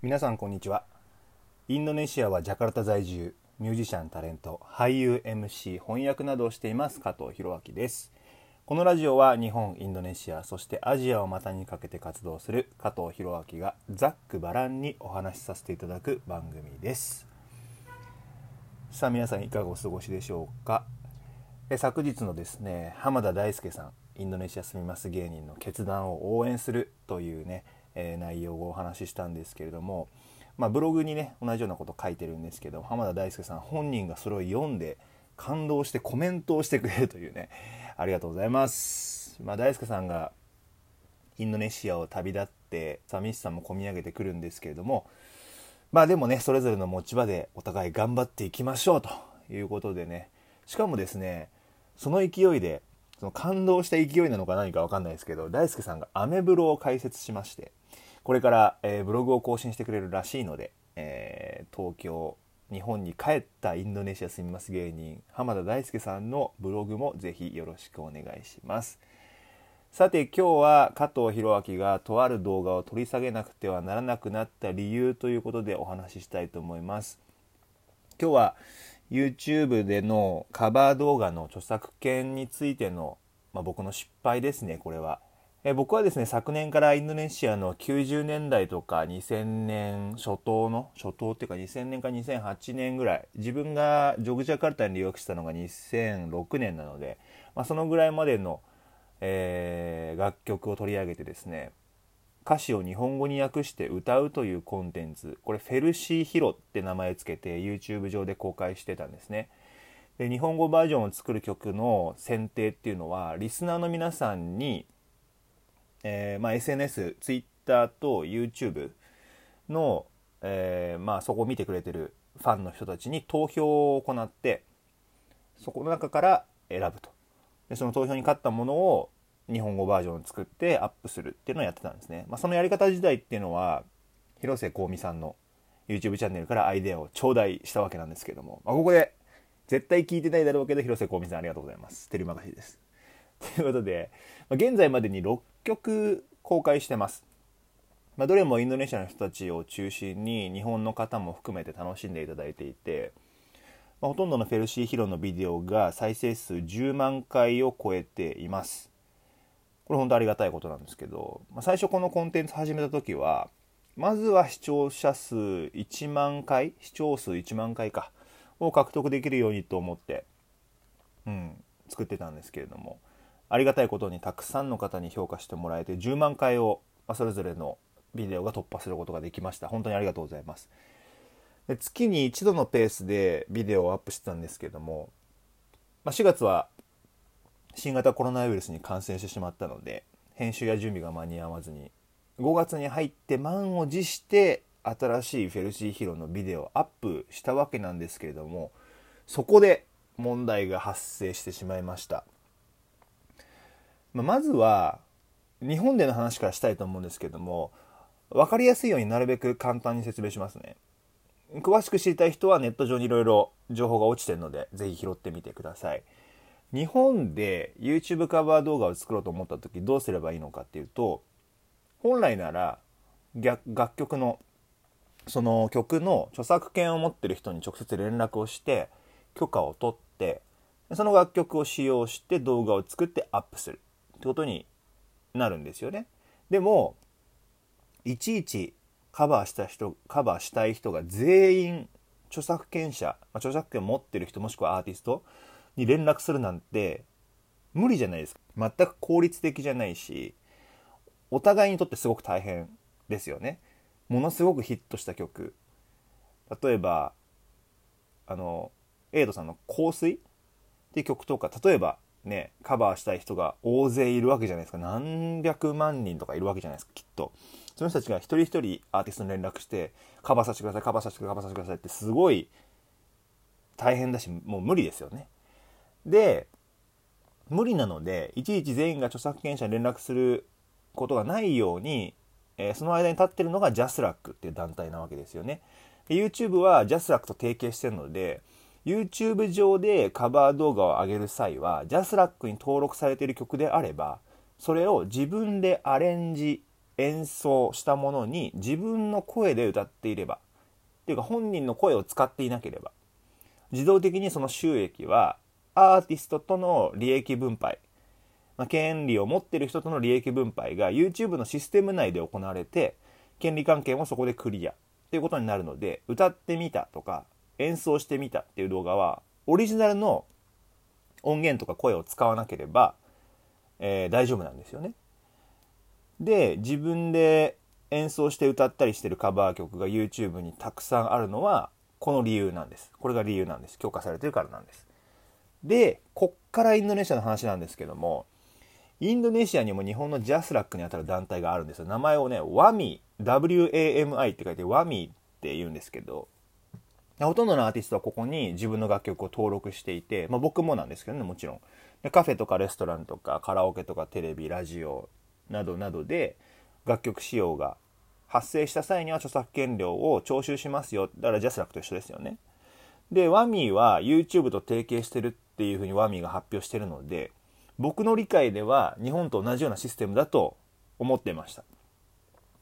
皆さんこんにちは。インドネシアはジャカルタ在住ミュージシャンタレント俳優 MC 翻訳などをしています加藤博明です。このラジオは日本インドネシアそしてアジアを股にかけて活動する加藤博明がざっくばらんにお話しさせていただく番組です。さあ皆さんいかがお過ごしでしょうか？え昨日のですね浜田大輔さんインドネシア住みます芸人の決断を応援するというねえー、内容をお話ししたんですけれども、まあ、ブログにね同じようなこと書いてるんですけど浜田大輔さん本人がそれを読んで感動してコメントをしてくれるというね ありがとうございます、まあ、大輔さんがインドネシアを旅立って寂しさも込み上げてくるんですけれどもまあでもねそれぞれの持ち場でお互い頑張っていきましょうということでねしかもですねその勢いでその感動した勢いなのか何か分かんないですけど大輔さんがアメブロを開設しましてこれから、えー、ブログを更新してくれるらしいので、えー、東京日本に帰ったインドネシア住みます芸人浜田大輔さんのブログもぜひよろしくお願いします。さて今日は加藤弘明がとある動画を取り下げなくてはならなくなった理由ということでお話ししたいと思います。今日は YouTube でのカバー動画の著作権についての、まあ、僕の失敗ですねこれは。え僕はですね昨年からインドネシアの90年代とか2000年初頭の初頭っていうか2000年か2008年ぐらい自分がジョグジャカルタに留学したのが2006年なので、まあ、そのぐらいまでの、えー、楽曲を取り上げてですね歌詞を日本語に訳して歌うというコンテンツこれフェルシーヒロって名前つけて YouTube 上で公開してたんですね。で日本語バージョンを作る曲の選定っていうのはリスナーの皆さんにえーまあ、SNS、Twitter と YouTube の、えーまあ、そこを見てくれてるファンの人たちに投票を行ってそこの中から選ぶと。でその投票に勝ったものを日本語バージョンを作ってアップするっていうのをやってたんですね、まあ、そのやり方自体っていうのは広瀬香美さんの YouTube チャンネルからアイデアを頂戴したわけなんですけども、まあ、ここで絶対聞いてないだろうけど広瀬香美さんありがとうございます。テレマガシです。ということで、ま、現在までに6曲公開してます。まあ、どれもインドネシアの人たちを中心に日本の方も含めて楽しんでいただいていて、まあ、ほとんどのフェルシーヒロのビデオが再生数10万回を超えています。これ本当ありがたいことなんですけど、まあ、最初このコンテンツ始めた時はまずは視聴者数1万回視聴数1万回かを獲得できるようにと思って、うん、作ってたんですけれどもありがたいことにたくさんの方に評価してもらえて10万回をそれぞれのビデオが突破することができました。本当にありがとうございます。で月に一度のペースでビデオをアップしてたんですけども、まあ、4月は新型コロナウイルスに感染してしまったので編集や準備が間に合わずに5月に入って満を持して新しいフェルシーヒロのビデオをアップしたわけなんですけれどもそこで問題が発生してしまいました。まあ、まずは日本での話からしたいと思うんですけども分かりやすいようになるべく簡単に説明しますね。詳しく知りたい人はネット上にいろいろ情報が落ちてるのでぜひ拾ってみてください。日本で YouTube カバー動画を作ろうと思った時どうすればいいのかっていうと本来なら楽曲のその曲の著作権を持ってる人に直接連絡をして許可を取ってその楽曲を使用して動画を作ってアップする。ってことになるんですよね。でもいちいちカバーした人カバーしたい人が全員著作権者、まあ、著作権持ってる人もしくはアーティストに連絡するなんて無理じゃないですか。全く効率的じゃないしお互いにとってすごく大変ですよね。ものすごくヒットした曲。例えばあのエイドさんの「香水」っていう曲とか例えばね、カバーしたい人が大勢いるわけじゃないですか。何百万人とかいるわけじゃないですか、きっと。その人たちが一人一人アーティストに連絡して、カバーさせてください、カバーさせてください、カバーさせてくださいってすごい大変だし、もう無理ですよね。で、無理なので、いちいち全員が著作権者に連絡することがないように、えー、その間に立ってるのがジャスラックっていう団体なわけですよね。YouTube はジャスラックと提携してるので、YouTube 上でカバー動画を上げる際は JASRAC に登録されている曲であればそれを自分でアレンジ演奏したものに自分の声で歌っていればっていうか本人の声を使っていなければ自動的にその収益はアーティストとの利益分配、まあ、権利を持っている人との利益分配が YouTube のシステム内で行われて権利関係もそこでクリアっていうことになるので歌ってみたとか演奏してみたっていう動画はオリジナルの音源とか声を使わなければ、えー、大丈夫なんですよね。で自分で演奏して歌ったりしてるカバー曲が YouTube にたくさんあるのはこの理由なんです。これが理由なんです。許可されてるからなんです。でこっからインドネシアの話なんですけどもインドネシアにも日本のジャスラックにあたる団体があるんですよ。名前をね WAMI WAMI って書いて WAMI って言うんですけどほとんどのアーティストはここに自分の楽曲を登録していて、まあ、僕もなんですけどねもちろん。でカフェとかレストランとかカラオケとかテレビラジオなどなどで楽曲使用が発生した際には著作権料を徴収しますよ。だからジャスラックと一緒ですよね。でワミーは YouTube と提携してるっていうふうにワミーが発表してるので僕の理解では日本と同じようなシステムだと思ってました。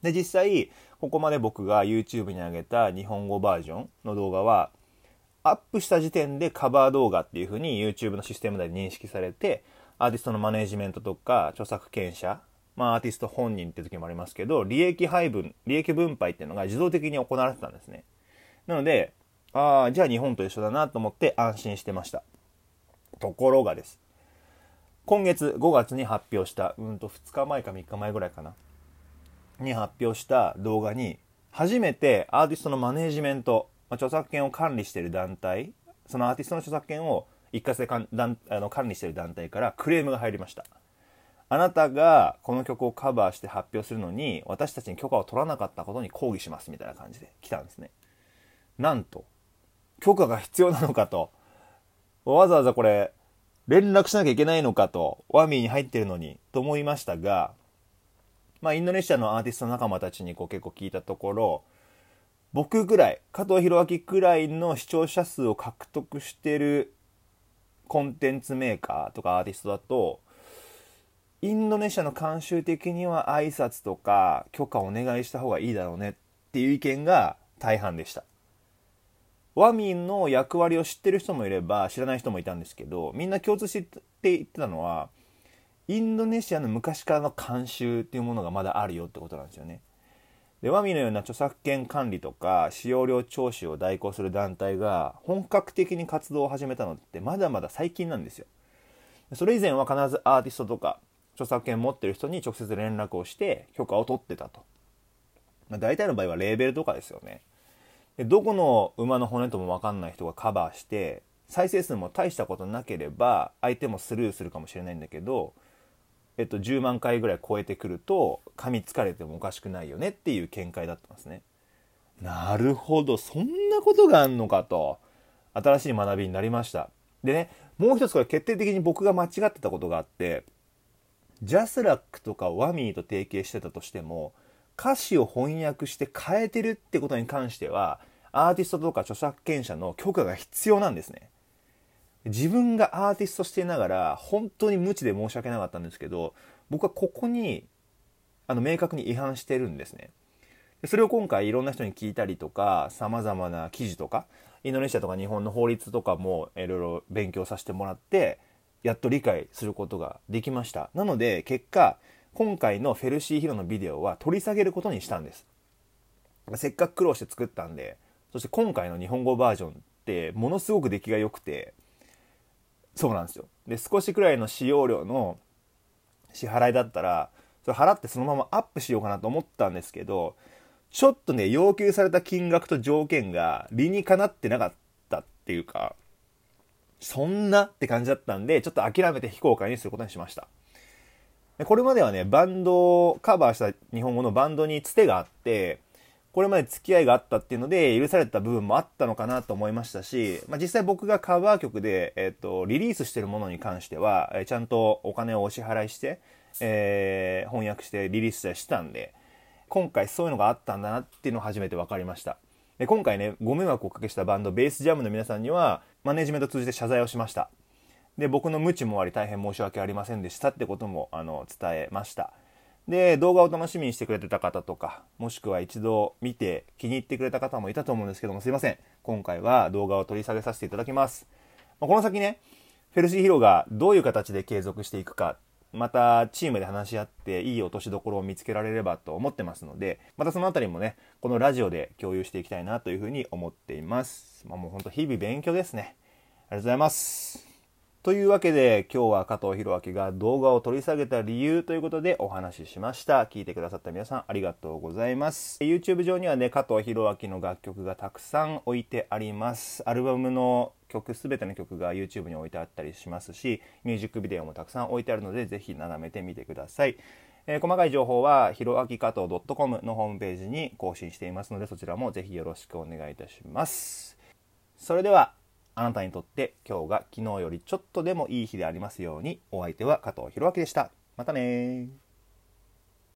で実際ここまで僕が YouTube に上げた日本語バージョンの動画はアップした時点でカバー動画っていうふうに YouTube のシステム内で認識されてアーティストのマネジメントとか著作権者まあ、アーティスト本人って時もありますけど、利益配分、利益分配っていうのが自動的に行われてたんですね。なので、ああ、じゃあ日本と一緒だなと思って安心してました。ところがです。今月5月に発表した、うんと2日前か3日前ぐらいかな。に発表した動画に、初めてアーティストのマネージメント、まあ、著作権を管理している団体、そのアーティストの著作権を一括でかんだんあの管理している団体からクレームが入りました。あなたがこの曲をカバーして発表するのに私たちに許可を取らなかったことに抗議しますみたいな感じで来たんですね。なんと許可が必要なのかとわざわざこれ連絡しなきゃいけないのかとワミーに入ってるのにと思いましたがまあインドネシアのアーティスト仲間たちにこう結構聞いたところ僕ぐらい加藤弘明くらいの視聴者数を獲得してるコンテンツメーカーとかアーティストだとインドネシアの慣習的には挨拶とか許可お願いした方がいいだろうねっていう意見が大半でした。ワミンの役割を知ってる人もいれば知らない人もいたんですけどみんな共通して言ってたのはインドネシアの昔からの慣習っていうものがまだあるよってことなんですよね。でワミのような著作権管理とか使用料徴収を代行する団体が本格的に活動を始めたのってまだまだ最近なんですよ。それ以前は必ずアーティストとか著作権持ってる人に直接連絡をして許可を取ってたと。まあ、大体の場合はレーベルとかですよね。でどこの馬の骨とも分かんない人がカバーして再生数も大したことなければ相手もスルーするかもしれないんだけど、えっと、10万回ぐらい超えてくると噛みつかれてもおかしくないよねっていう見解だったんですね。なるほどそんなことがあんのかと新しい学びになりました。でねもう一つこれ決定的に僕が間違ってたことがあってジャスラックとかワミーと提携してたとしても歌詞を翻訳して変えてるってことに関してはアーティストとか著作権者の許可が必要なんですね自分がアーティストしていながら本当に無知で申し訳なかったんですけど僕はここにあの明確に違反してるんですね。それを今回いろんな人に聞いたりとか様々な記事とかインドネシアとか日本の法律とかもいろいろ勉強させてもらってやっと理解することができました。なので結果今回のフェルシーヒロのビデオは取り下げることにしたんです。せっかく苦労して作ったんでそして今回の日本語バージョンってものすごく出来が良くてそうなんですよで少しくらいの使用料の支払いだったらそれ払ってそのままアップしようかなと思ったんですけどちょっとね要求された金額と条件が理にかなってなかったっていうかそんなって感じだったんで、ちょっと諦めて非公開にすることにしました。これまではね、バンドをカバーした日本語のバンドにつてがあって、これまで付き合いがあったっていうので、許された部分もあったのかなと思いましたし、まあ、実際僕がカバー曲で、えっ、と、リリースしてるものに関しては、えちゃんとお金をお支払いして、えー、翻訳してリリースしたんで、今回そういうのがあったんだなっていうのを初めて分かりました。で今回ね、ご迷惑をおかけしたバンド、ベースジャムの皆さんには、マネジメント通じて謝罪をしました。で、僕の無知もあり大変申し訳ありませんでしたってことも、あの、伝えました。で動画を楽しみにしてくれてた方とかもしくは一度見て気に入ってくれた方もいたと思うんですけどもすいません。今回は動画を取り下げさせていただきます。まこの先ねフェルシーヒローがどういう形で継続していくかまたチームで話し合っていい落としどころを見つけられればと思ってますのでまたその辺りもねこのラジオで共有していきたいなというふうに思っています、まあ、もうほんと日々勉強ですね。ありがとうございます。というわけで今日は加藤弘明が動画を取り下げた理由ということでお話ししました。聞いてくださった皆さんありがとうございます。YouTube 上にはね加藤弘明の楽曲がたくさん置いてあります。アルバムの曲全ての曲が YouTube に置いてあったりしますしミュージックビデオもたくさん置いてあるのでぜひ眺めてみてください。えー、細かい情報はひろあき加藤 .com のホームページに更新していますのでそちらもぜひよろしくお願いいたします。それではあなたにとって今日が昨日よりちょっとでもいい日でありますようにお相手は加藤弘明でした。またね